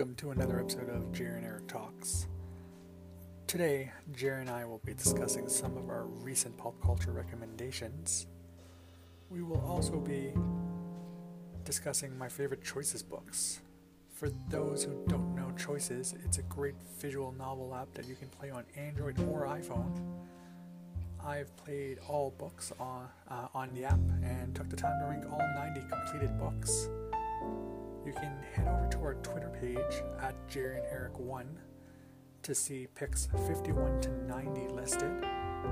welcome to another episode of Jerry and Eric Talks. Today, Jerry and I will be discussing some of our recent pop culture recommendations. We will also be discussing my favorite Choices books. For those who don't know Choices, it's a great visual novel app that you can play on Android or iPhone. I've played all books on, uh, on the app and took the time to rank all 90 completed books you can head over to our Twitter page at Jerry and Eric One to see picks 51 to 90 listed.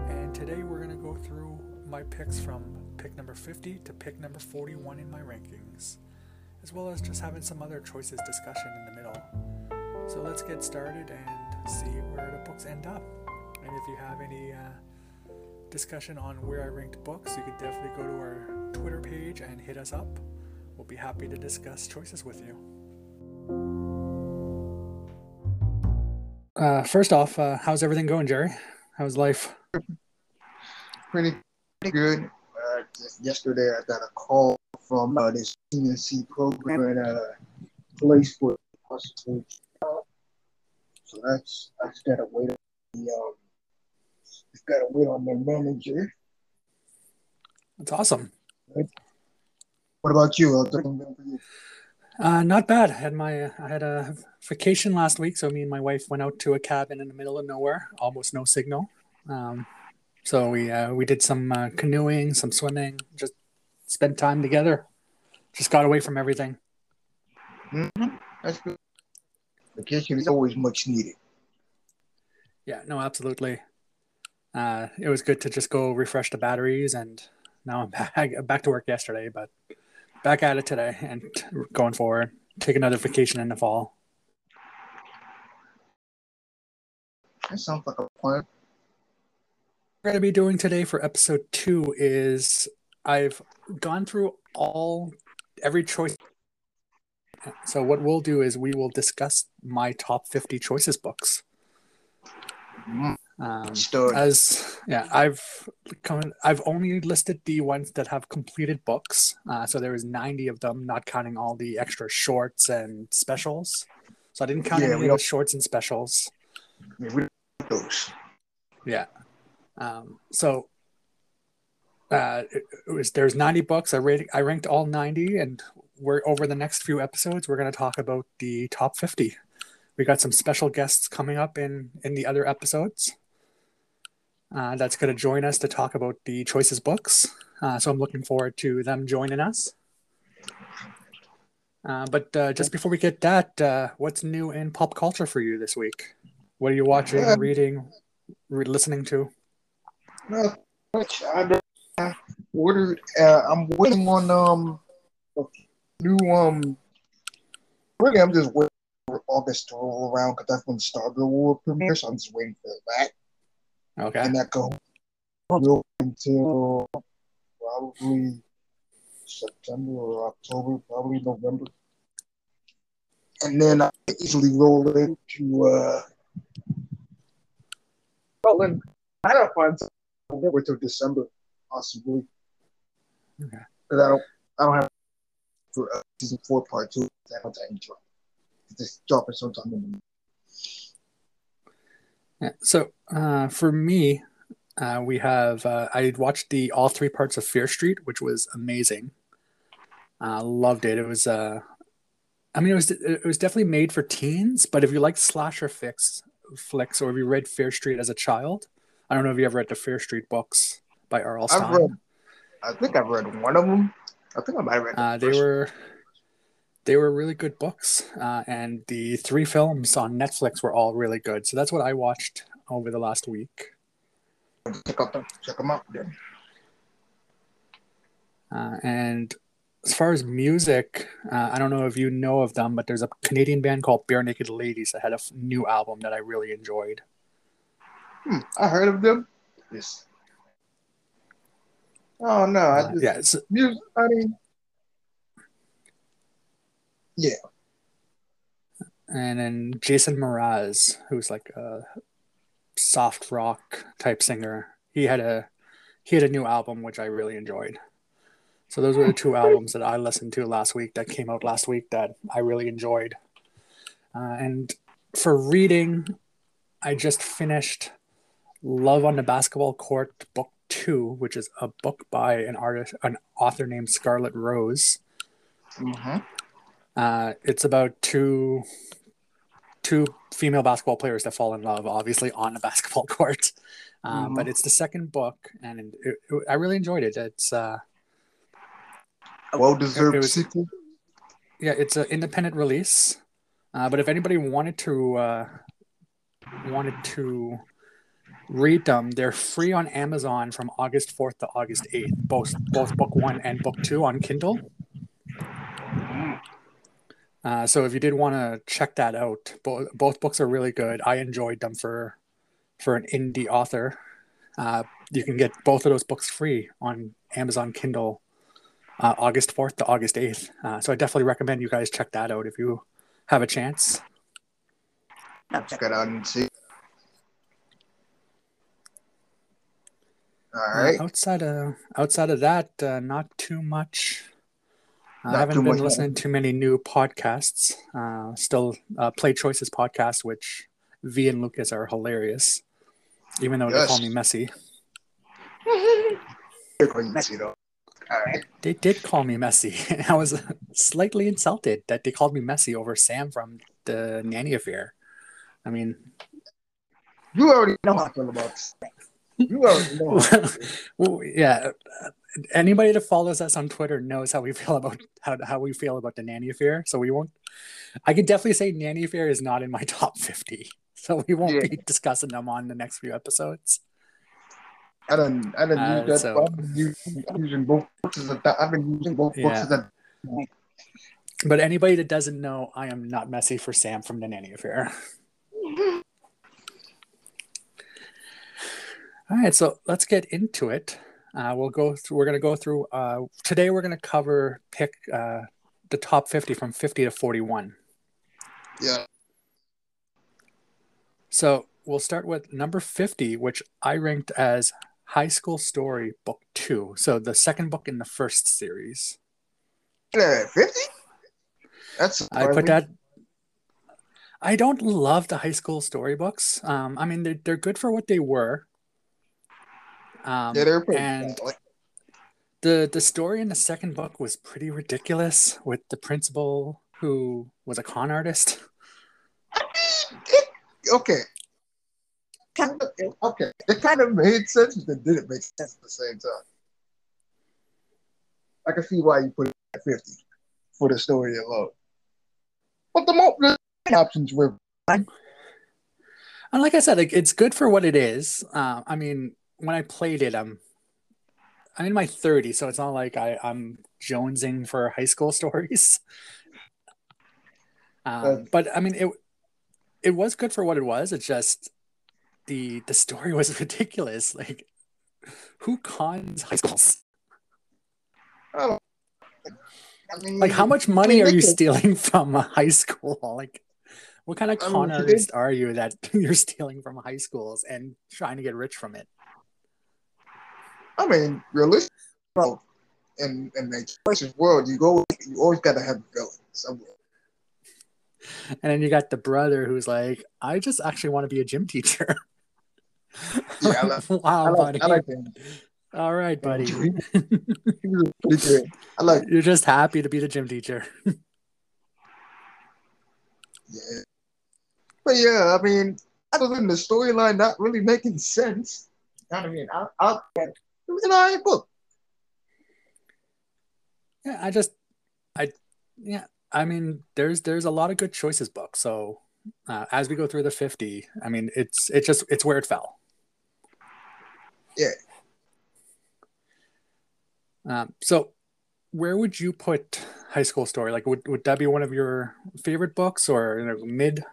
And today we're going to go through my picks from pick number 50 to pick number 41 in my rankings, as well as just having some other choices discussion in the middle. So let's get started and see where the books end up. And if you have any uh, discussion on where I ranked books, you could definitely go to our Twitter page and hit us up. Be happy to discuss choices with you. Uh, first off, uh, how's everything going, Jerry? How's life? Pretty, pretty good. Uh, yesterday, I got a call from uh, this CNC program at a place for prostitution. So that's I just gotta wait on the um, just gotta wait on the manager. That's awesome. Right? What about you? How's everything been for you? Uh, not bad. I had my I had a vacation last week, so me and my wife went out to a cabin in the middle of nowhere, almost no signal. Um, so we uh, we did some uh, canoeing, some swimming, just spent time together. Just got away from everything. Mm-hmm. That's good. Vacation is always much needed. Yeah, no, absolutely. Uh, it was good to just go refresh the batteries, and now I'm back back to work yesterday, but back at it today and going forward. Take another vacation in the fall. That sounds like a plan. We're going to be doing today for episode two is I've gone through all every choice. So what we'll do is we will discuss my top fifty choices books. Mm. Um, Story. as yeah, I've come, I've only listed the ones that have completed books. Uh, so there was ninety of them, not counting all the extra shorts and specials. So I didn't count Yeah, any of the shorts and specials. Yeah, we those. Yeah. Um, so uh, it, it was there's 90 books. I rated I ranked all 90, and we're over the next few episodes. We're going to talk about the top 50. We got some special guests coming up in in the other episodes. Uh, that's going to join us to talk about the choices books. Uh, so I'm looking forward to them joining us. Uh, but uh, just before we get that, uh, what's new in pop culture for you this week? What are you watching, Uh, reading, re- listening to? No, much. I ordered. Uh, I'm waiting on um a new um. Really, I'm just waiting for August to roll around because that's when Stargirl will premiere. So I'm just waiting for that, Okay. and that go will until probably September or October, probably November, and then I easily roll into uh. Well, then I don't find November till December, possibly. Okay. Because I don't, I don't have for uh, season four part two. I don't have drop. Just drop it sometime in the Yeah, so uh, for me, uh, we have uh, I watched the all three parts of Fear Street, which was amazing. Uh, loved it. It was uh, I mean, it was it was definitely made for teens, but if you like slasher fix flicks or if you read Fear Street as a child, I don't know if you ever read the Fear Street books by R.L. I've read- I think I've read one of them. I think I might have read. the Uh, they first were they were really good books, uh, and the three films on Netflix were all really good. So that's what I watched over the last week. Check out them. Check them out. Then. Uh, and as far as music, uh, I don't know if you know of them, but there's a Canadian band called Barenaked Ladies that had a f- new album that I really enjoyed. Hmm, I heard of them. Yes. Oh no! I Uh, just, yeah, music. I mean, and then Jason Mraz, who's like a soft rock type singer, he had a he had a new album which I really enjoyed. So those were the two albums that I listened to last week that came out last week that I really enjoyed. Uh, and for reading, I just finished Love on the Basketball Court, Book Two, which is a book by an artist, an author named Scarlet Rose. Mm-hmm. Uh, it's about two two female basketball players that fall in love, obviously on a basketball court. Uh, Mhm. But it's the second book, and it, it, I really enjoyed it. It's uh, Well deserved It was- sequel. yeah, it's an independent release. Uh, but if anybody wanted to uh, wanted to read them, they're free on Amazon from August fourth to August eighth. Both both book one and book two on Kindle. Uh, so if you did want to check that out, both both books are really good. I enjoyed them for for an indie author. Uh, you can get both of those books free on Amazon Kindle, uh, August fourth to August eighth. Uh, so I definitely recommend you guys check that out if you have a chance. It out and see. All right. Outside of outside of that, uh, not too much. I haven't been listening to many new podcasts. Uh, still, uh, Play Choices podcast, which V and Lucas are hilarious, even though they call me messy. You're going messy though. All right. They did call me messy. I was slightly insulted that they called me messy over Sam from the nanny affair. I mean, You already know how I feel about. You already know. How I feel. well, yeah. Anybody that follows us on Twitter knows how we feel about how how we feel about the nanny affair. So we won't. I could definitely say nanny affair is not in my top fifty. So we won't Yeah. be discussing them on the next few episodes. I don't. I don't Uh, use that. so- I've been using, I'm using both books as a. I've been using both Yeah. as a. But anybody that doesn't know, I am not messy for Sam from the nanny affair. All right, so let's get into it. Uh, we'll go through. We're going to go through. Uh, today, we're going to cover pick uh, the top fifty from fifty to forty-one. Yeah. So we'll start with number 50, which I ranked as High School Story Book Two. So the second book in the first series. Fifty. That's. I put that. I don't love the high school storybooks. Um, I mean, they're, they're good for what they were. Um, Yeah, they're pretty. and the the story in the second book was pretty ridiculous with the principal who was a con artist. I mean, it, okay. Kind of, okay. It kind of made sense, but it didn't make sense at the same time. I can see why you put it at 50 for the story alone. But the more the options were And like I said, like it's good for what it is. Uh, I mean, when I played it, I'm I'm in my 30s, so it's not like I, I'm jonesing for high school stories. Um, but I mean, it it was good for what it was. It's just the the story was ridiculous. Like, who cons high schools? Don't I mean, Like, how much money mean, are you stealing from a high school? Like, what kind of I mean, con artist are you that you're stealing from high schools and trying to get rich from it? I mean, realistic. Well, in in the choices world, you go, you always got to have a villain somewhere. And then you got the brother who's like, I just actually want to be a gym teacher. Yeah, I like- wow, I like, buddy. I like him. All right, buddy. He was pretty good. I like, You're just happy to be the gym teacher. yeah. But yeah, I mean, other than the storyline not really making sense, I mean, I, I, it was an alright book. yeah, I just, I, yeah, I mean, there's there's a lot of good choices books. So uh, as we go through the 50, I mean, it's it's just it's where it fell. Yeah. Um, so where would you put High School Story? Like, would, would that be one of your favorite books or you know, mid?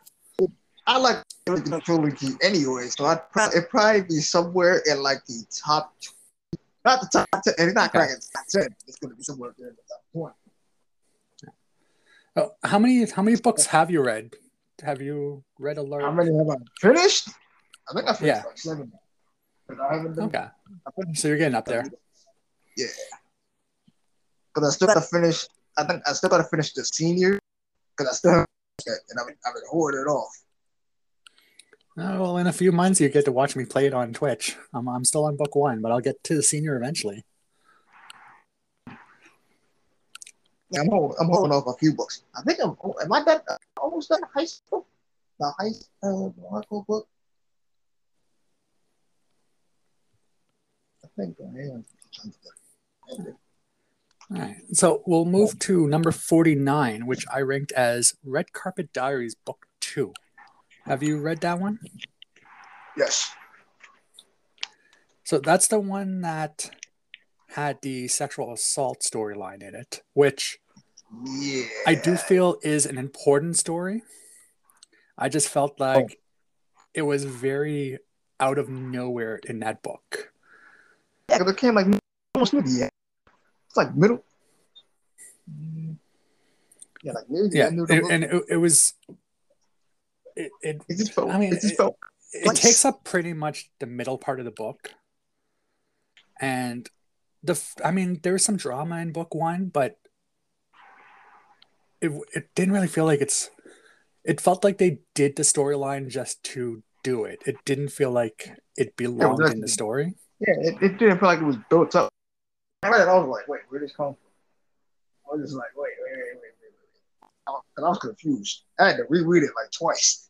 I like the trilogy anyway, so I'd pro- it'd probably be somewhere in like the top, not the top ten. It's not Okay. going to top ten. It's going to be somewhere there in the top twenty. Oh, how many how many books have you read? Have you read a lot? How many have I finished? I think I finished Yeah. like seven. But I haven't been. Okay, I finished so you're getting up there. Yeah. Because I still got to finish. I think I still got to finish the senior. Because I still have and I've been, I've been hoarding it off. Oh, well, in a few months, you get to watch me play it on Twitch. I'm, I'm still on book one, but I'll get to the senior eventually. Yeah, I'm holding, I'm holding off a few books. I think I'm. Am I done? Almost done high school. The high uh, book. I think I am. All right. So we'll move to number 49, which I ranked as Red Carpet Diaries Book 2. Have you read that one? Yes. So that's the one that had the sexual assault storyline in it, which Yeah. I do feel is an important story. I just felt oh. like it was very out of nowhere in that book. Yeah, 'cause it came like almost near the end. It's like middle. Mm. Yeah, like near the Yeah, end of the it- book. and it, it was. It, it, it felt. I mean, it just it- it takes up pretty much the middle part of the book, and the I mean, there was some drama in book one, but it it didn't really feel like it's. It felt like they did the storyline just to do it. It didn't feel like it belonged in the story. Yeah, it, it didn't feel like it was built up. I read it, I was like, wait, where did this come from? I was just like, wait, And I was confused. I had to reread it like twice.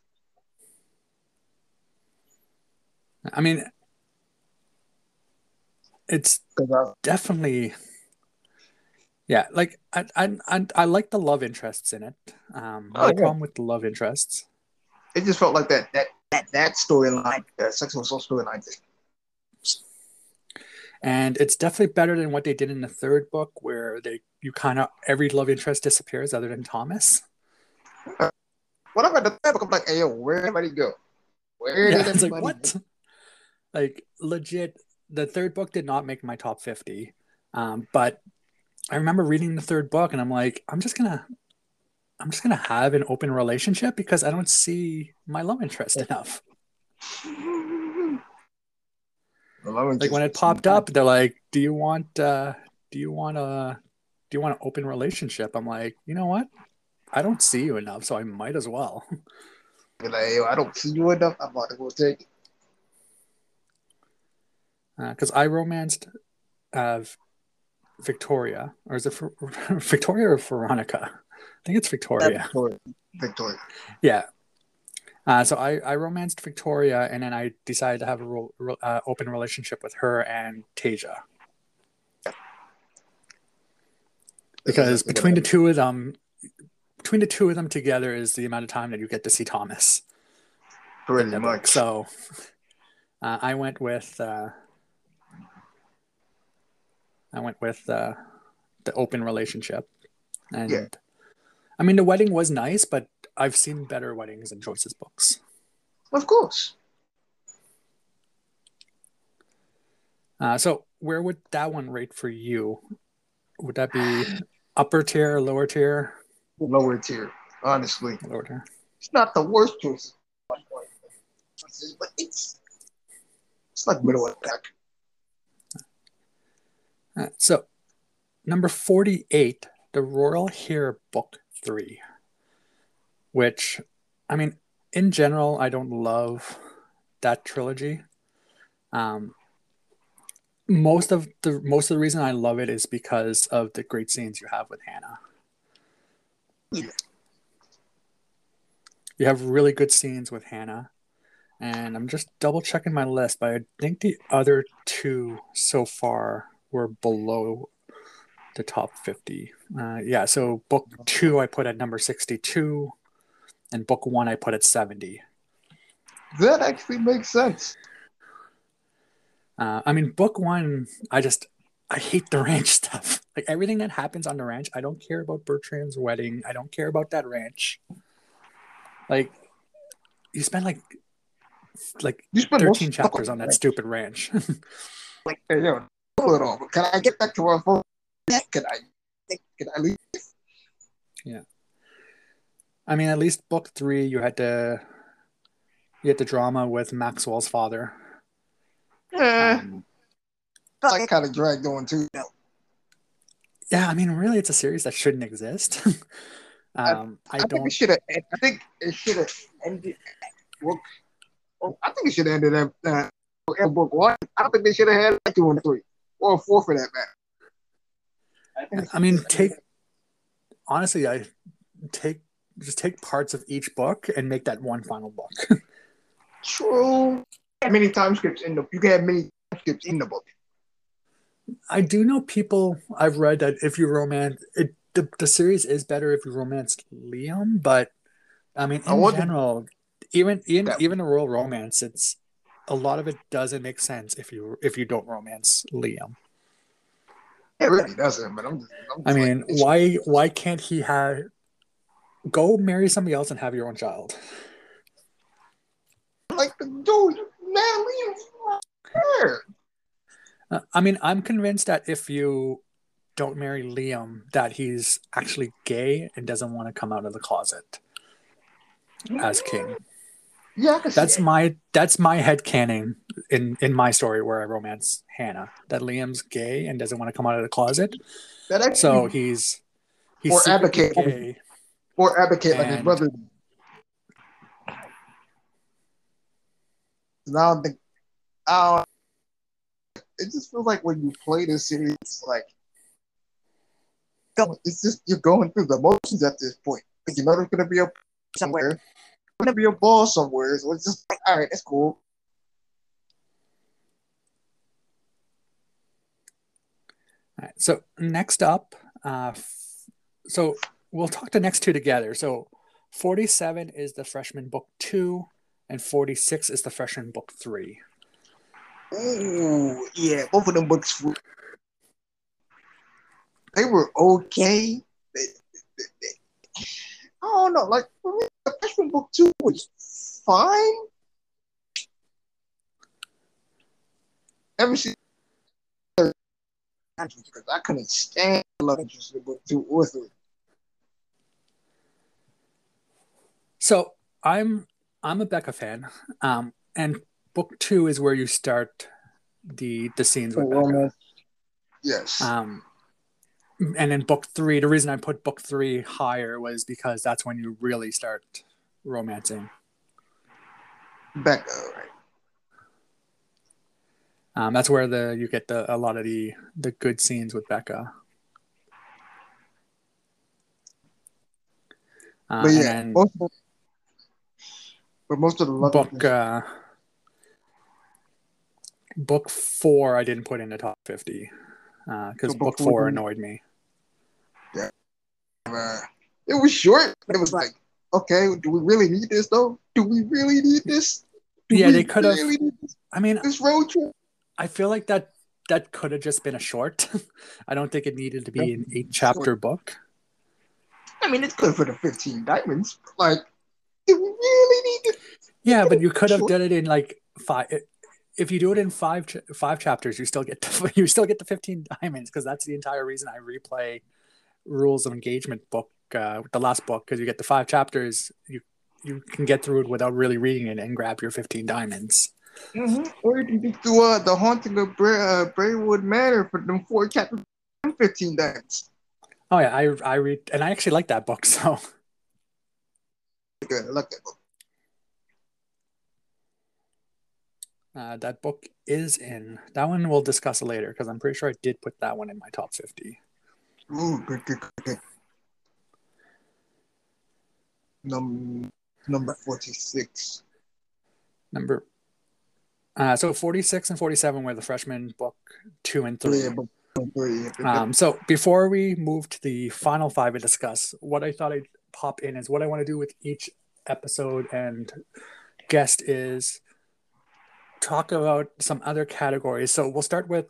I mean, it's 'Cause I, definitely yeah like I, I i i like the love interests in it um Oh, no yeah. problem with the love interests it just felt like that that that that storyline, that sexual assault storyline, just and it's definitely better than what they did in the third book where they you kind of every love interest disappears other than thomas when I read the third book, I'm like, hey yo, where did everybody go? Where yeah, did it's like what go? like legit the third book did not make my top 50 um but i remember reading the third book and i'm like i'm just gonna i'm just gonna have an open relationship because i don't see my love interest enough like when it popped up they're like do you want uh do you want a do you want an open relationship i'm like you know what i don't see you enough so i might as well Be like, I don't see you enough. I'm about to go take it. because i romanced uh victoria or is it for, victoria or veronica i think it's victoria Victoria. Victoria. yeah uh, so I, I romanced Victoria, and then I decided to have a ro- ro- uh, open relationship with her and Tasia. because between the two of them between the two of them together is the amount of time that you get to see thomas pretty in the book. much. so uh, i went with uh, i went with uh, the open relationship and Yeah. i mean the wedding was nice but i've seen better weddings in choices books Of course. uh, so where would that one rate for you would that be upper tier lower tier Lower tier, honestly. lower tier It's not the worst choice. But it's it's like middle of the pack. Uh, so, number 48, The Royal Heir Book 3, which, I mean, in general, I don't love that trilogy. Um, most of the most of the reason I love it is because of the great scenes you have with Hannah. Yeah. You have really good scenes with Hannah, and I'm just double checking my list, but I think the other two so far were below the top 50. Uh, yeah, so book two I put at number 62, and book one I put at 70. That actually makes sense. Uh, I mean, book one, I just, I hate the ranch stuff. Like everything that happens on the ranch, I don't care about Bertrand's wedding. I don't care about that ranch. Like, you spend like, like You spend 13 chapters on that stupid ranch. Like, hey, yo, hold it all. Can I get back to our phone? Can I? Can I leave? I mean, at least book three, you had to, you had the drama with Maxwell's father. Eh, Um, that kind of dragged on too. yeah, I mean, really, it's a series that shouldn't exist. Um, I, I, think don't. it should have. I think it should have ended. Well, well, I think it should have ended at uh, in book one. I don't think they should have had like two and three or four for that matter. I, I mean, take honestly, I take just take parts of each book and make that one final book. true. Many time skips in the you can have many time skips in the book. I do know people I've read that if you romance it, the the series is better if you romance Liam, but I mean I in wonder- general, even even That- even a royal romance, it's a lot of it doesn't make sense if you if you don't romance Liam. It really doesn't, but I'm just. I'm just I mean, it's- why why can't he have go marry somebody else and have your own child? Like, dude, man, Liam's not. Uh, I mean, I'm convinced that if you don't marry Liam, that he's actually gay and doesn't want to come out of the closet as king. Yeah, I can see That's my that's my head canon in in my story where I romance Hannah. That Liam's gay and doesn't want to come out of the closet, That actually, so he's he's Or advocate. gay. Or advocate like his and- brother. And I don't think. I don't, it just feels like when you play this series, it's like. It's just you're going through the motions at this point. Like, you know there's gonna be a somewhere, there's gonna be a ball somewhere. So it's just like, all right, that's cool. All right, so next up, uh, f- so we'll talk the next two together. So 47 is the freshman book two, and 46 is the freshman book three. Ooh, yeah, both of them books they were okay. I don't know, like the freshman book two was fine. Ever since I couldn't stand love interest in book two or three. So I'm I'm a Becca fan, um, and book two is where you start the the scenes with Becca. Yes. Um, and in book three, the reason I put book three higher was because that's when you really start romancing. Becca, right. Um, that's where the you get the a lot of the the good scenes with Becca. Uh, But yeah, and most of, but most of the book uh, book four I didn't put in the top fifty because So book book four annoyed me. uh, it was short, it was like, okay, do we really need this though? Do we really need this? Do Yeah, they could have. really I mean, this road trip. I feel like that that could have just been a short. I don't think it needed to be an eight chapter book. I mean, it's good for the 15 diamonds. Like, do we really need this? Yeah, but you could have done it in like five. If you do it in five ch- five chapters, you still get the, you still get the fifteen diamonds because that's the entire reason I replay Rules of Engagement book, uh, the last book, because you get the five chapters. You you can get through it without really reading it and grab your fifteen diamonds. Mm-hmm. Or you can just do uh, the haunting of Bra- uh, Braidwood Manor for them four chapters and 15 diamonds. Oh yeah, I I read and I actually like that book. So Good, I like that book. Uh, that book is in that one. We'll discuss later because I'm pretty sure I did put that one in my top fifty. Ooh, good, good, good, good. Num- number 46. Number. Uh, so 46 and 47 were the freshman book two and three. Yeah. Yeah, Um, so before we move to the final five to discuss, what I thought I'd pop in is what I want to do with each episode and guest is talk about some other categories. So we'll start with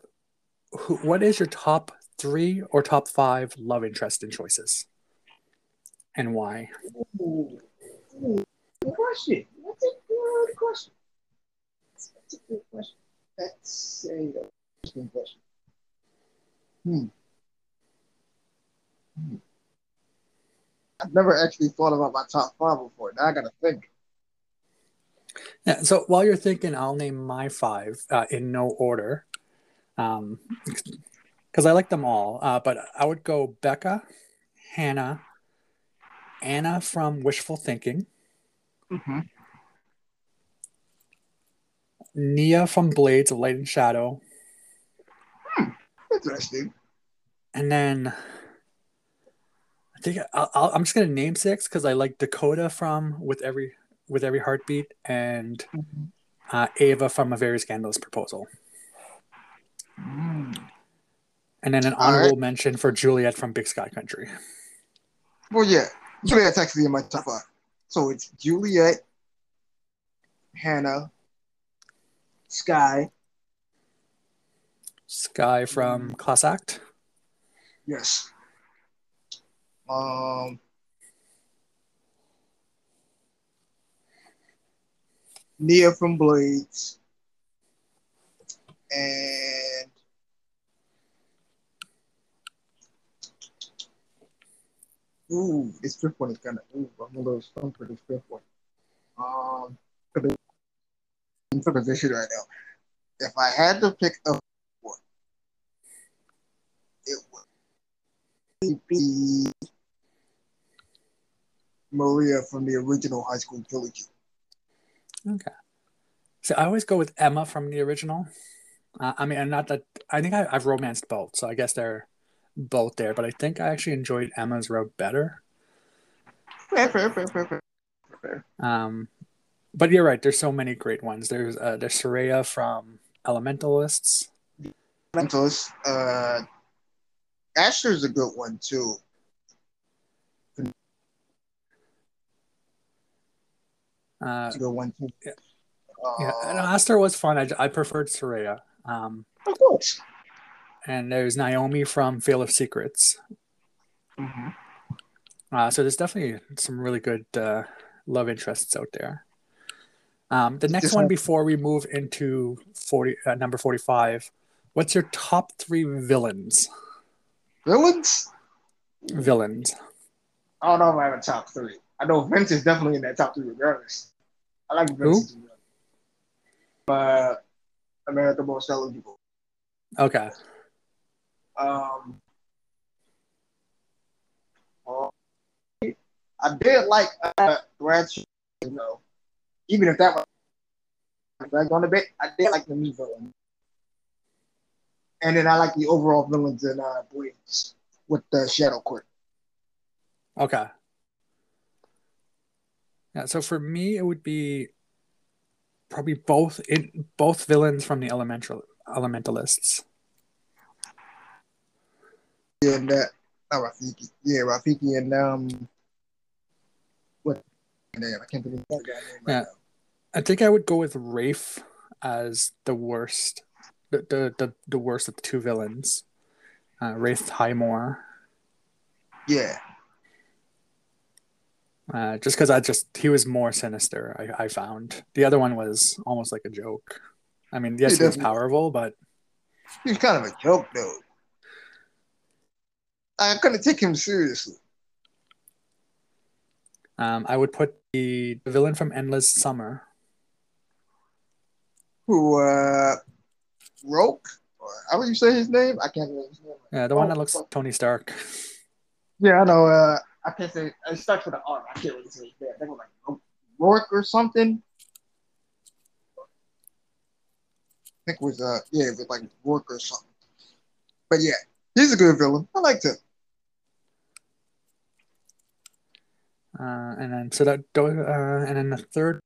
who, what is your top three or top five love interest and choices, and why? Good question. That's a good question. That's a good question. That's a interesting question. Hmm. Hmm. I've never actually thought about my top five before. Now I gotta think. Yeah, so while you're thinking, I'll name my five uh, in no order, because I like them all. Uh, but I would go Becca, Hannah, Anna from Wishful Thinking, Mm-hmm. Nia from Blades of Light and Shadow, Interesting. and then I think I'll, I'll, I'm just gonna name six because I like Dakota from with every with every heartbeat and uh, Ava from a very scandalous proposal, Mm. and then an All right. honorable mention for Juliet from Big Sky Country. Well, yeah, Juliet's actually in my top five. So it's Juliet, Hannah, Sky, Sky from Class Act. yes. Um, Nia from Blades, and ooh, this fifth one is kind of ooh, I'm a little stumped for this fifth one. Um, I'm for position right now. If I had to pick a one, it would be Maria from the original High School Trilogy. Okay. So I always go with Emma from the original. Uh, I mean, I'm not that. I think I, I've romanced both, so I guess they're both there. But I think I actually enjoyed Emma's road better. Fair, fair, fair, fair, fair. fair. Um, but you're right. There's so many great ones. There's uh, there's Soraya from Elementalists. Mentos, uh, Asher's a good one too. Uh, It's a good one too. Yeah. Uh, yeah, and Aster was fun. I, I preferred Soraya. Um, of course. and there's Naomi from Veil of Secrets. Mhm. Uh, so there's definitely some really good uh, love interests out there. Um, the next one one- before we move into 40, uh, number 45, what's your top three villains? Villains? Villains. I don't know if I have a top three. I know Vince is definitely in that top three regardless. I like Vince. well. But America most eligible. Okay. Um, uh, I did like uh, Bradshaw, you know, even if that was dragged on a bit, I did like the new villain. And then I like the overall villains in uh, Blades with the Shadow Court. Okay. Yeah, so for me, it would be probably both in both villains from the elemental elementalists. And that, not Rafiki. Yeah, Rafiki and, um, what? Name? I can't think of that guy's name right Yeah. now. I think I would go with Rafe as the worst, the the the, the worst of the two villains. Uh, Rafe Highmore, Yeah. Uh, just because I just he was more sinister. I, I found the other one was almost like a joke. I mean, yes, He he was powerful, but He was kind of a joke, though. I couldn't take him seriously. um, I would put the, the villain from Endless Summer. Who, uh, Roke? Or how would you say his name? I can't remember his name. Yeah, the one Oh, that looks like Tony Stark. Yeah, I know. Uh, I can't say it starts with an R. I can't really say his name. I think it was like Rourke or something. I think it was uh yeah, it was like Rourke or something. But yeah, he's a good villain. I liked him. Uh, and then so that uh, and then the third,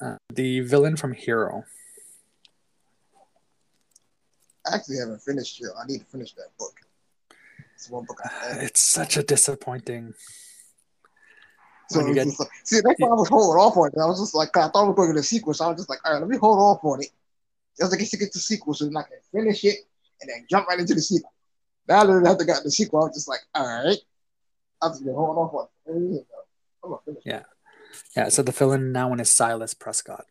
uh, the villain from Hero. I actually haven't finished here. I need to finish that book. Book I. It's such a disappointing. So get- like, see, that's why I was holding off on it. I was just like, I thought we were going to the sequel, so I was just like, all right, let me hold off on it. Just in case you get the sequel, so then I can finish it and then jump right into the sequel. Now that I have to got the sequel, I was just like, all right, I'm just gonna hold off on it. There you go. I'm gonna finish. Yeah. Yeah, so the villain now one is Silas Prescott,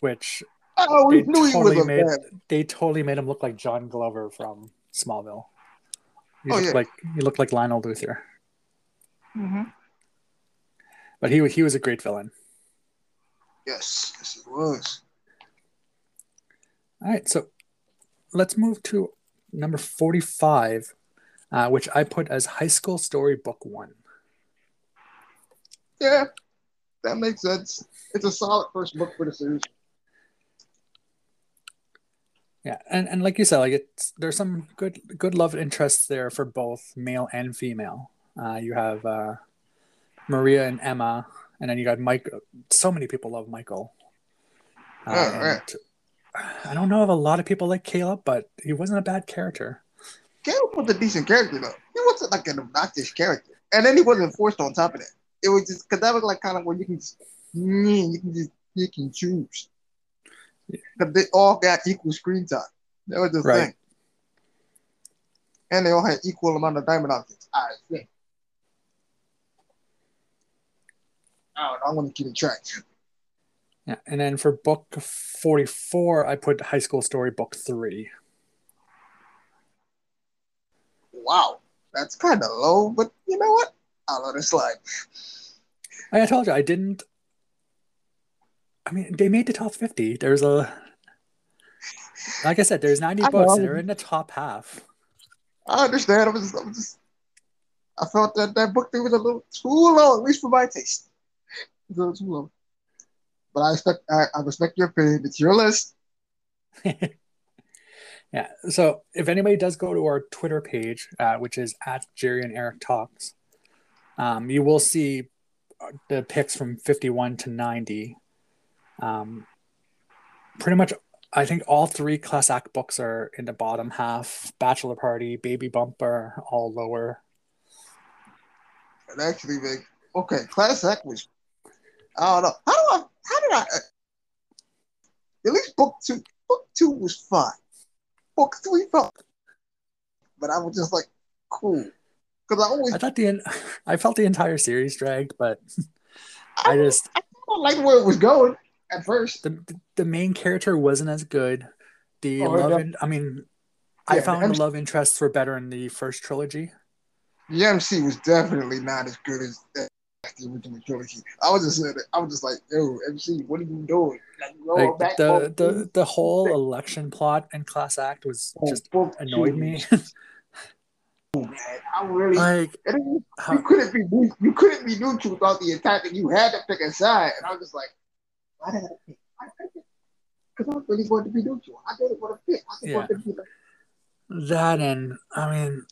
which Oh, we They knew he was a made- they totally made him look like John Glover from Smallville. He Oh, looked yeah. like he looked like Lionel Luthor, Mm-hmm. but he he was a great villain. Yes, yes, he was. All right, so let's move to number forty-five. uh, which I put as High School Story Book One. Yeah, that makes sense. It's a solid first book for the series. Yeah, and, and like you said, like it's there's some good good love interests there for both male and female. Uh, you have uh, Maria and Emma, and then you got Mike. So many people love Michael. Uh, yeah. and I don't know if a lot of people like Caleb, but he wasn't a bad character. Caleb was a decent character though. He wasn't like an obnoxious character, and then he wasn't forced on top of that. It was just because that was like kind of where you can, just- you can just you can choose. Because they all got equal screen time. That was the Right. thing. And they all had equal amount of diamond objects. I think. I don't know. I want to keep track. Yeah, and then for book forty-four, I put High School Story Book Three. Wow, that's kind of low, but you know what? I'll let it slide. I told you I didn't. I mean, they made the top fifty. There's a, like I said, there's ninety I books. know. They're in the top half. I understand. I was just, I just, I felt that that book thing was a little too long, at least for my taste. It's a little too long. But I expect, I, I respect your opinion. It's your list. Yeah. So if anybody does go to our Twitter page, uh, which is at Jerry and Eric Talks, um, you will see uh, the picks from 51 to 90. Um, pretty much, I think all three class act books are in the bottom half. Bachelor Party, Baby Bumper, all lower. And actually, like, okay, Class Act was, I don't know. How do I, how did I, at least book two, book two was fine. Book three felt, but I was just like, cool. Because I always, I thought the I felt the entire series dragged, but I, I just I don't like where it was going at first. the the main character wasn't as good. The Oh, love, yeah. in, I mean, I found the the love interests were better in the first trilogy. The MC was definitely not as good as the original trilogy. I was just I was just like, yo, MC, what are you doing? Like, Like the the the whole election plot and class act was on just book annoyed two. me. Oh, man, I really, like you, how, couldn't be you couldn't be neutral without the attack, and you had to pick a side. And I was just like, why did I pick? Because I really wanted to be neutral. I didn't want to pick. I just Yeah. wanted to be like, that and I mean,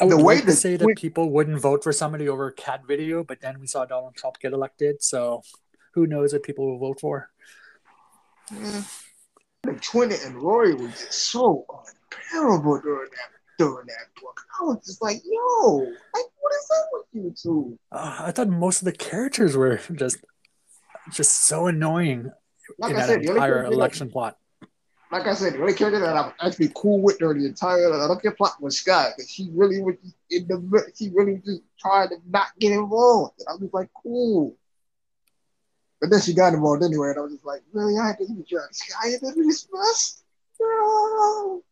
I would The way like to say that Twi- people wouldn't vote for somebody over cat video, but then we saw Donald Trump get elected, so who knows what people will vote for? eh. Like Twinny and Rory were just so unbearable during that during that book. I was just like, yo, like what is up with you two? Uh, I thought most of the characters were just just so annoying Like in I that said, the entire election plot. like I said, the only character that I was actually cool with during the entire election plot was Sky, because she really was in the she really just tried to not get involved. And I was like, cool. But then she got involved anyway, and I was just like, really, I had to even drag Sky into this mess? No.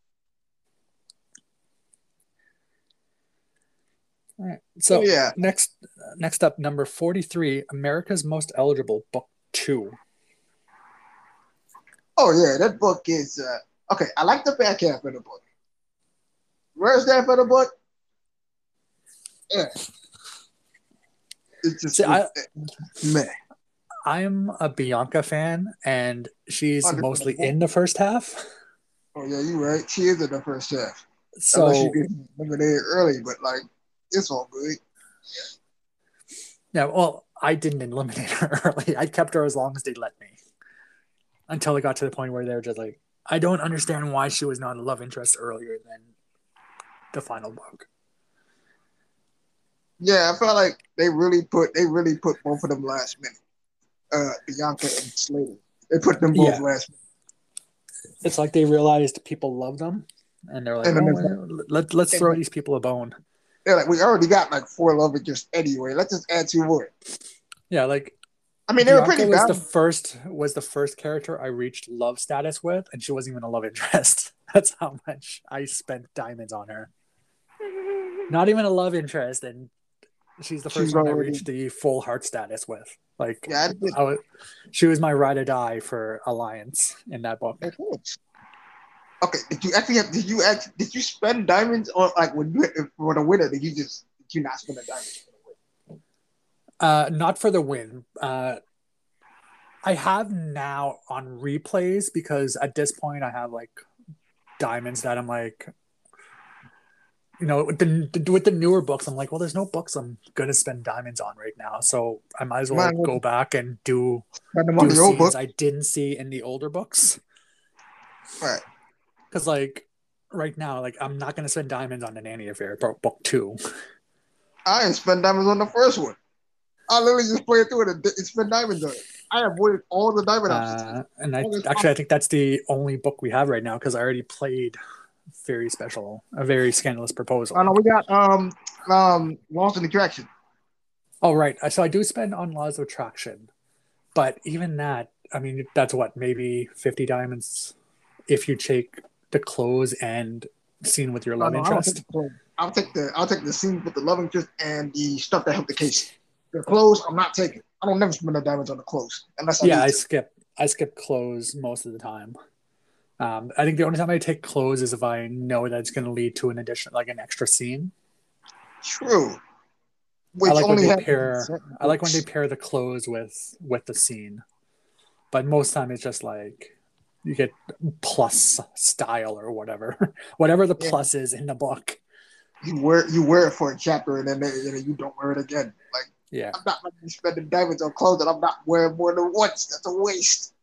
All right. So yeah, next next up, number forty three, America's Most Eligible, Book Two. oh yeah, that book is uh, okay. I like the back half of the book. Where's that for the book? Yeah. It's just See, I- man. I'm a Bianca fan, and she's mostly in the first half. Oh yeah, you're right. She is in the first half. So get eliminated early, but like it's all good. yeah, well, I didn't eliminate her early. I kept her as long as they let me, until it got to the point where they were just like, I don't understand why she was not a love interest earlier than the final book. Yeah, I felt like they really put they really put both of them last minute. Uh, Bianca and Slater. They put them both Yeah. last minute. It's like they realized people love them, and they're like, And oh, well, let, let's throw these people a bone. They're like, we already got like four love interest anyway. Let's just add two more. Yeah, like I mean, they were Bianca pretty was bad. the first was the first character I reached love status with, and she wasn't even a love interest. That's how much I spent diamonds on her. Not even a love interest, and she's the first She's one I reached the full heart status with. Like, yeah, I. I was, she was my ride or die for Alliance in that book. Okay, did you actually have? Did you actually? Did you spend diamonds on like when you for the winner? Did you just did you not spend a diamond? for the win? Uh, not for the win. Uh, I have now on replays because at this point I have like diamonds that I'm like, you know, with the with the newer books, I'm like, well, there's no books I'm gonna spend diamonds on right now, so I might as well go back and do do scenes I didn't see in the older books. right? Because like right now, like I'm not gonna spend diamonds on the Nanny Affair book, book two. I didn't spend diamonds on the first one. I literally just played through it and spend diamonds on it. I avoided all the diamond options. Uh, and I Oh, actually I think that's the only book we have right now because I already played very special, a very scandalous proposal. I know we got um um Laws of Attraction. Oh right, so I do spend on Laws of Attraction, but even that, I mean, that's what maybe fifty diamonds if you take the clothes and scene with your love no, I interest. I'll take the I'll take the scene with the love interest and the stuff that helped the case. The clothes I'm not taking. I don't never spend the diamonds on the clothes unless I Yeah, I to. skip I skip clothes most of the time. Um, I think the only time I take clothes is if I know that it's going to lead to an addition, like an extra scene. True. Which like when they pair- I like when they pair the clothes with with the scene, but most time it's just like you get plus style or whatever, whatever the Yeah. plus is in the book. you wear you wear it for a chapter and then they, and then you don't wear it again. Like Yeah, I'm not going to be spending diamonds on clothes that I'm not wearing more than once. That's a waste.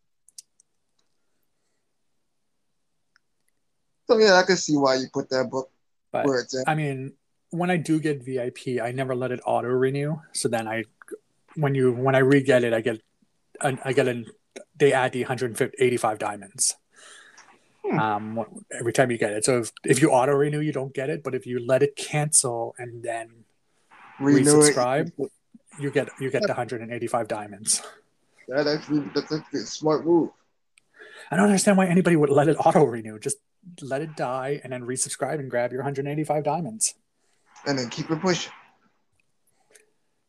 So yeah, I can see why you put that book but where it's at. I mean, when I do get VIP, I never let it auto renew. So then I, when you when I re get it, I get, I, I get an they add the 185 diamonds. Hmm. Um, every time you get it. So if, if you auto renew, you don't get it. But if you let it cancel and then Renew it. resubscribe. you get you get the 185 diamonds. Yeah, that's that's a, that's a smart move. I don't understand why anybody would let it auto renew. Just let it die and then resubscribe and grab your 185 diamonds. And then keep it pushing.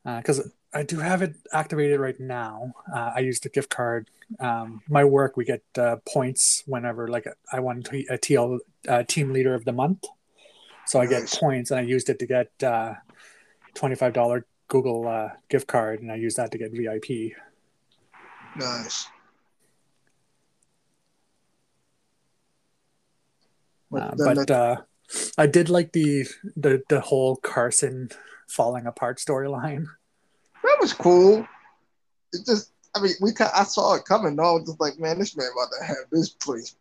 Because I do have it activated right now. Uh, I used the gift card. Um, my work, we get uh, points whenever like I won t- a TL uh, team leader of the month. So I get Nice. points, and I used it to get uh, $25 Google uh, gift card, and I used that to get VIP. Nice. Uh, but uh, I did like the the the whole Carson falling apart storyline. Was cool. It just, I mean, we I saw it coming. though. I was just like, man, this man about to have this place.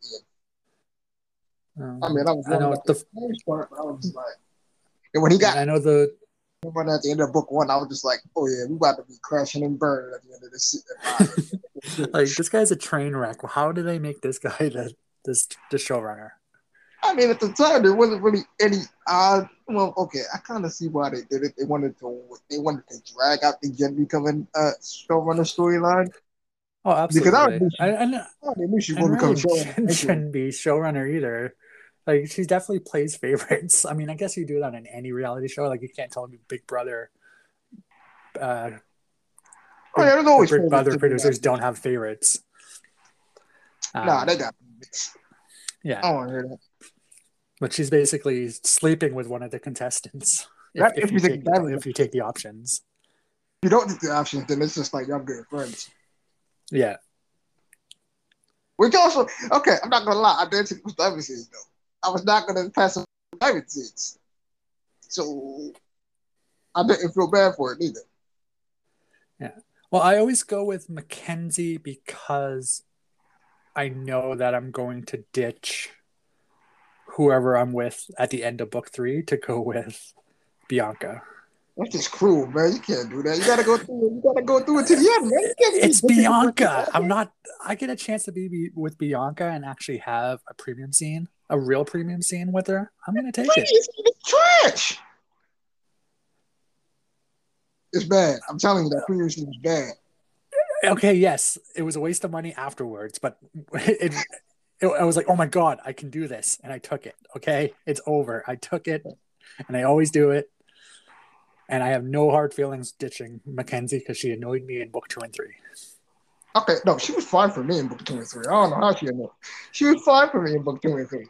Um, I mean, I was I know the the first part, but I was just like, and when he got I know the when at the end of book one, I was just like, oh yeah, we about to be crashing and burning at the end of this. like this guy's a train wreck. How do they make this guy the this the showrunner? I mean, at the time, there wasn't really any odd. Well, okay, I kind of see why they did it. They wanted to, they wanted to drag out the Jen becoming uh, showrunner storyline. Oh, Because I would absolutely. be- I, knew she become really showrunner. Jen shouldn't be showrunner either. Like she definitely plays favorites. I mean, I guess you do that in any reality show. Like you can't tell me Big Brother. Uh, Oh, yeah, there's always Big Brother producers don't have favorites. Nah, Um, they got. yeah. I don't want to hear that. But she's basically sleeping with one of the contestants if, That- if if you take if you take the options. If you don't take the options, then it's just like y'all good friends. Yeah, Which also, okay, I'm not gonna lie, I did take diamond scenes though. I was not gonna pass up diamond scenes, so I didn't feel bad for it either. Yeah. Well, I always go with Mackenzie because I know that I'm going to ditch whoever I'm with at the end of book three to go with Bianca. That's just cruel, man. You can't do that. You gotta go through it. You gotta go through it to the end, man. It's Bianca. I'm not. I get a chance to be with Bianca and actually have a premium scene, a real premium scene with her. I'm gonna take it. It's, it's trash. It's bad. I'm telling you, that premium scene is bad. okay yes it was a waste of money afterwards but it, it i was like oh my god i can do this and i took it okay it's over i took it and i always do it and i have no hard feelings ditching mackenzie because she annoyed me in book two and three Okay, no, she was fine for me in book two and three. I don't know how she up. She was fine for me in book two and three.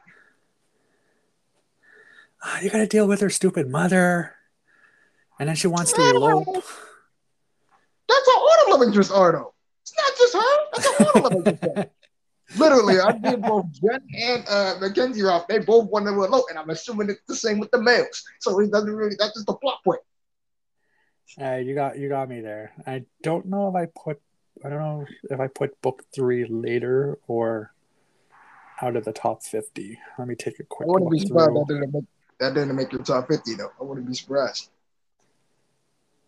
ah, you got to deal with her stupid mother, and then she wants to elope. That's all the love are, though. It's not just her. That's all the love interests are. Literally, I did both Jen and uh, Mackenzie off. They both wanted to elope, and I'm assuming it's the same with the males. So it doesn't really. That's just the plot point. Uh, you got you got me there. I don't know if I put I don't know if I put book three later or out of the top fifty. Let me take a quick I wouldn't be surprised that didn't make that didn't make your top fifty though. I wouldn't be surprised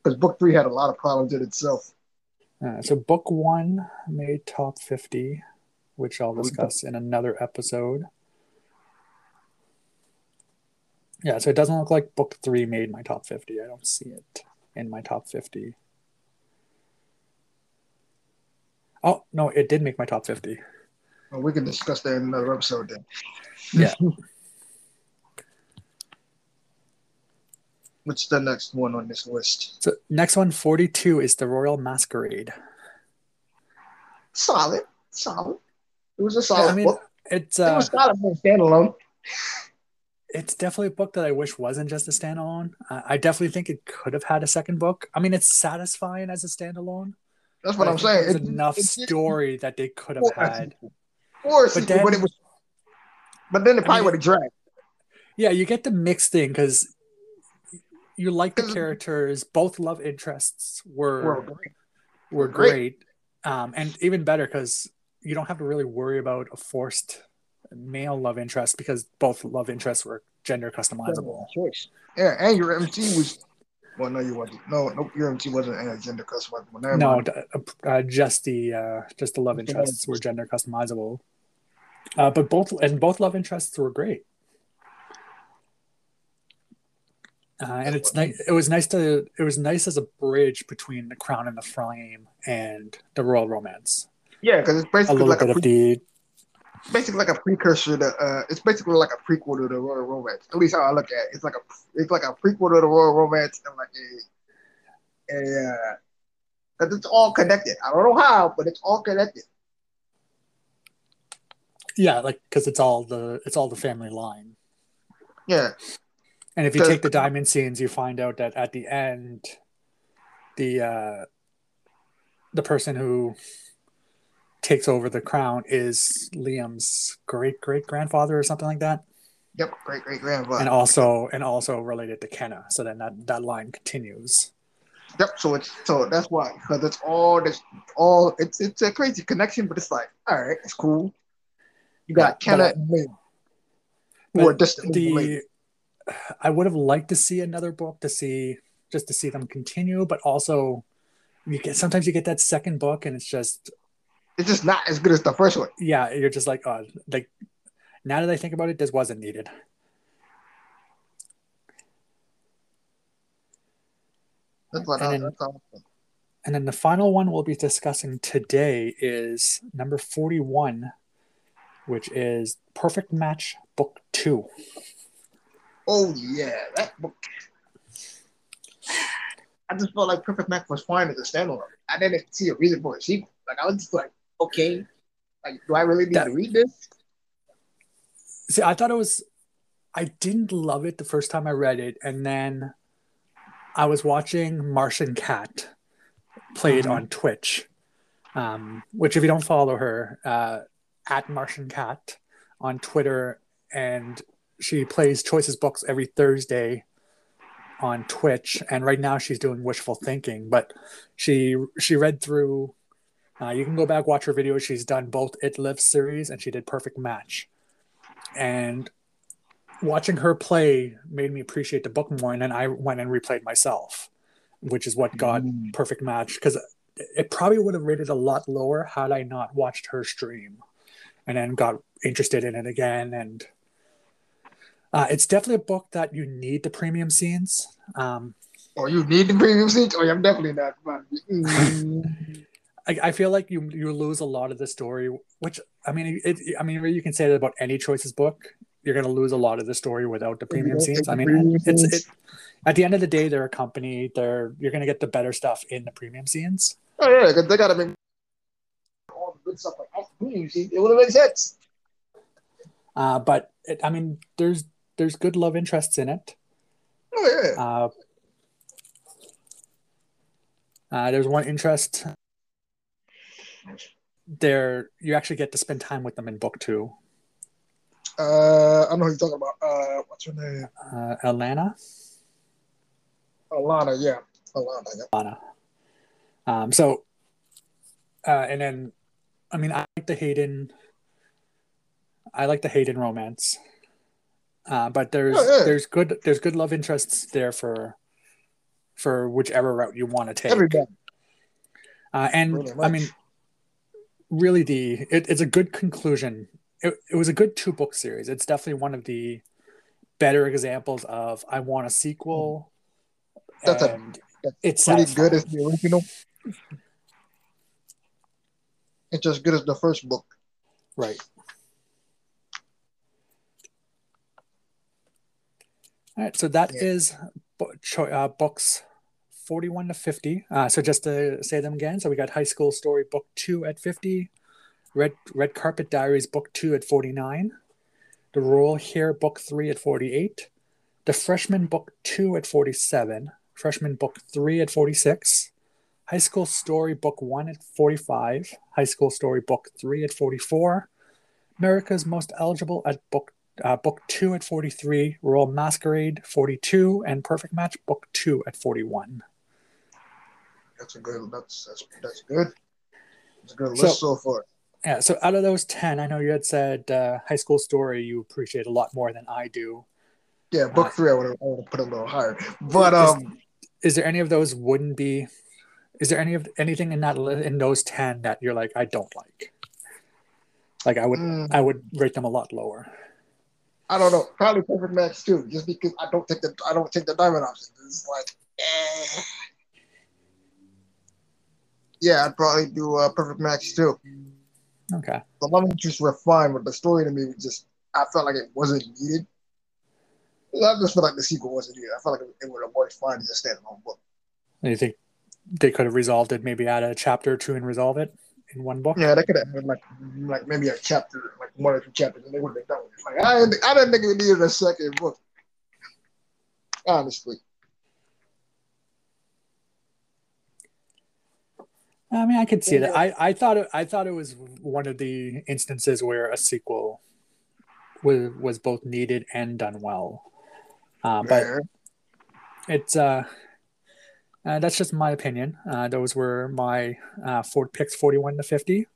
because book three had a lot of problems in itself. Uh, so book one made top fifty, which I'll discuss in another episode. Yeah, so it doesn't look like book three made my top fifty. I don't see it in my top fifty. Oh no, it did make my top fifty. Well, we can discuss that in another episode then. Yeah. What's the next one on this list? So next one, 42, is the Royal Masquerade. Solid, solid. It was a Yeah, I mean, book. it's it uh, was solid for a standalone. it's definitely a book that I wish wasn't just a standalone. Uh, I definitely think it could have had a second book. I mean, it's satisfying as a standalone. That's what I I'm saying. There's It- enough it- it- story that they could have had. a But then- but it was. But then it I probably mean, would have dragged. Yeah, you get the mixed thing because you like the characters. Both love interests were Well, were great. great, um, and even better because you don't have to really worry about a forced male love interest because both love interests were gender customizable. choice. Yeah, and your MC was. Well, no, you wasn't. No, no, your MC wasn't a gender customizable. Never No, uh, uh, just the uh, just the love interests were gender customizable. Uh, but both and both love interests were great. Uh, and it's nice. It was nice to. It was nice as a bridge between the Crown and the Flame and the Royal Romance. Yeah, because it's basically little like a bit of pre- the basically like a precursor to. Uh, it's basically like a prequel to the Royal Romance. At least how I look at it. It's like a it's like a prequel to the Royal Romance and like a a. Uh, Cause it's all connected. I don't know how, but it's all connected. yeah, like because it's all the it's all the family line. Yeah, And if you take the diamond scenes, you find out that at the end, the uh, the person who takes over the crown is Liam's great great grandfather or something like that, yep, great great grandfather. and also and also related to Kenna. So then that that line continues. Yep. So it's so that's why because it's all this all it's it's a crazy connection, but it's like all right, it's cool. You got Yeah, Kenna and are But related. the I would have liked to see another book to see just to see them continue, but also you get sometimes you get that second book and it's just It's just not as good as the first one. yeah, you're just like, oh, like now that I think about it, this wasn't needed. That's what And I, then- that's all. And then the final one we'll be discussing today is number 41, which is Perfect Match Book Two. Oh yeah, that book. I just felt like Perfect Match was fine as a standalone. I didn't see a reason for a sequel. Like I was just like, okay, like do I really need That- to read this? See, I thought it was, I didn't love it the first time I read it. And then I was watching Martian Cat played Mhm. on Twitch, um, which, if you don't follow her, uh, at Martian Cat on Twitter, and she plays Choices Books every Thursday on Twitch. And right now she's doing Wishful Thinking, but she she read through. Uh, you can go back watch her videos. She's done both It Lives series and she did Perfect Match and watching her play made me appreciate the book more and then i went and replayed myself which is what got Mm. perfect match because it probably would have rated a lot lower had i not watched her stream and then got interested in it again and uh, it's definitely a book that you need the premium scenes um, Or you need the premium scenes? Oh, yeah, I'm definitely not. Mm. I, I feel like you you lose a lot of the story which i mean it, I mean you can say that about any choices book you're going to lose a lot of the story without the premium don't scenes take i mean it's it, at the end of the day they're a company they're you're going to get the better stuff in the premium scenes oh yeah, they gotta make all the good stuff like oh, premium seats. It would have made sense. uh, but it, i mean there's there's good love interests in it. Oh yeah. Uh, uh, there's one interest there. You actually get to spend time with them in book two. Uh, I know who you're talking about. Uh, what's her name? Uh, Alana. Alana. Yeah, Alana. Yeah. Alana. Um, so, uh, and then, I mean, I like the Hayden. I like the Hayden romance, uh, but there's Oh, yeah. there's good there's good love interests there for for whichever route you want to take. Everybody. Uh, and Pretty I mean, really, the it, it's a good conclusion. It, it was a good two book series. It's definitely one of the better examples of I want a sequel. That's a- that's it's Pretty satisfying. good as the original. It's as good as the first book. right. All right, so that Yeah. is uh, books 41 to 50. Uh, so just to say them again, so we got High School Story Book 2 at 50, Red Red Carpet Diaries Book 2 at 49, The Royal Heir Book 3 at 48, The Freshman Book 2 at 47, Freshman Book 3 at 46, High School Story Book 1 at 45, High School Story Book 3 at 44, America's Most Eligible at Book uh, Book 2 at 43, Royal Masquerade 42, and Perfect Match Book 2 at 41. That's a good. That's that's that's good. It's a good So- list so far. Yeah, so out of those 10, I know you had said uh, High School Story you appreciate a lot more than I do. Yeah, book Uh, three I would have I would put a little higher, but Is- um, Is there any of those wouldn't be? Is there any of anything in that in those 10 that you're like I don't like? Like I would mm, I would rate them a lot lower. I don't know. Probably perfect match too, just because I don't take the I don't take the diamond option. It's like, eh. Yeah, I'd probably do uh, perfect match too. Okay. The love interests were fine, but the story to me was just I felt like it wasn't needed. I just feel like the sequel wasn't needed. I felt like it would have worked fine as a standalone book. And you think they could have resolved it? Maybe add a chapter or two and resolve it in one book. Yeah, they could have had like like maybe a chapter, like one or two chapters, and they would have done it. Like I didn't, I didn't think it needed a second book. Honestly, I mean, I could see that. I, I thought it, I thought it was one of the instances where a sequel was was both needed and done well. Uh, but it's uh, uh, that's just my opinion. Uh, those were my uh, four picks, forty-one to fifty.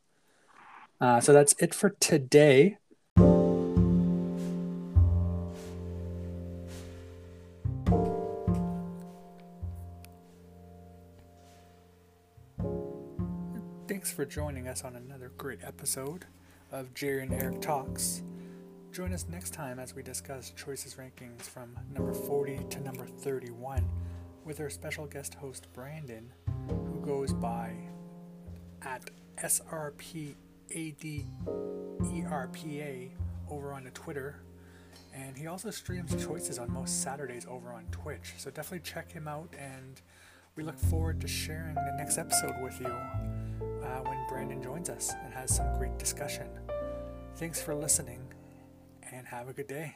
Uh, so that's it for today. For joining us on another great episode of Jerry and Eric Talks. Join us next time as we discuss choices rankings from number 40 to number 31 with our special guest host Brandon, who goes by at SRPADERPA over on the Twitter. And he also streams choices on most Saturdays over on Twitch. So definitely check him out, and we look forward to sharing the next episode with you uh, when Brandon joins us and has some great discussion. Thanks for listening, and have a good day.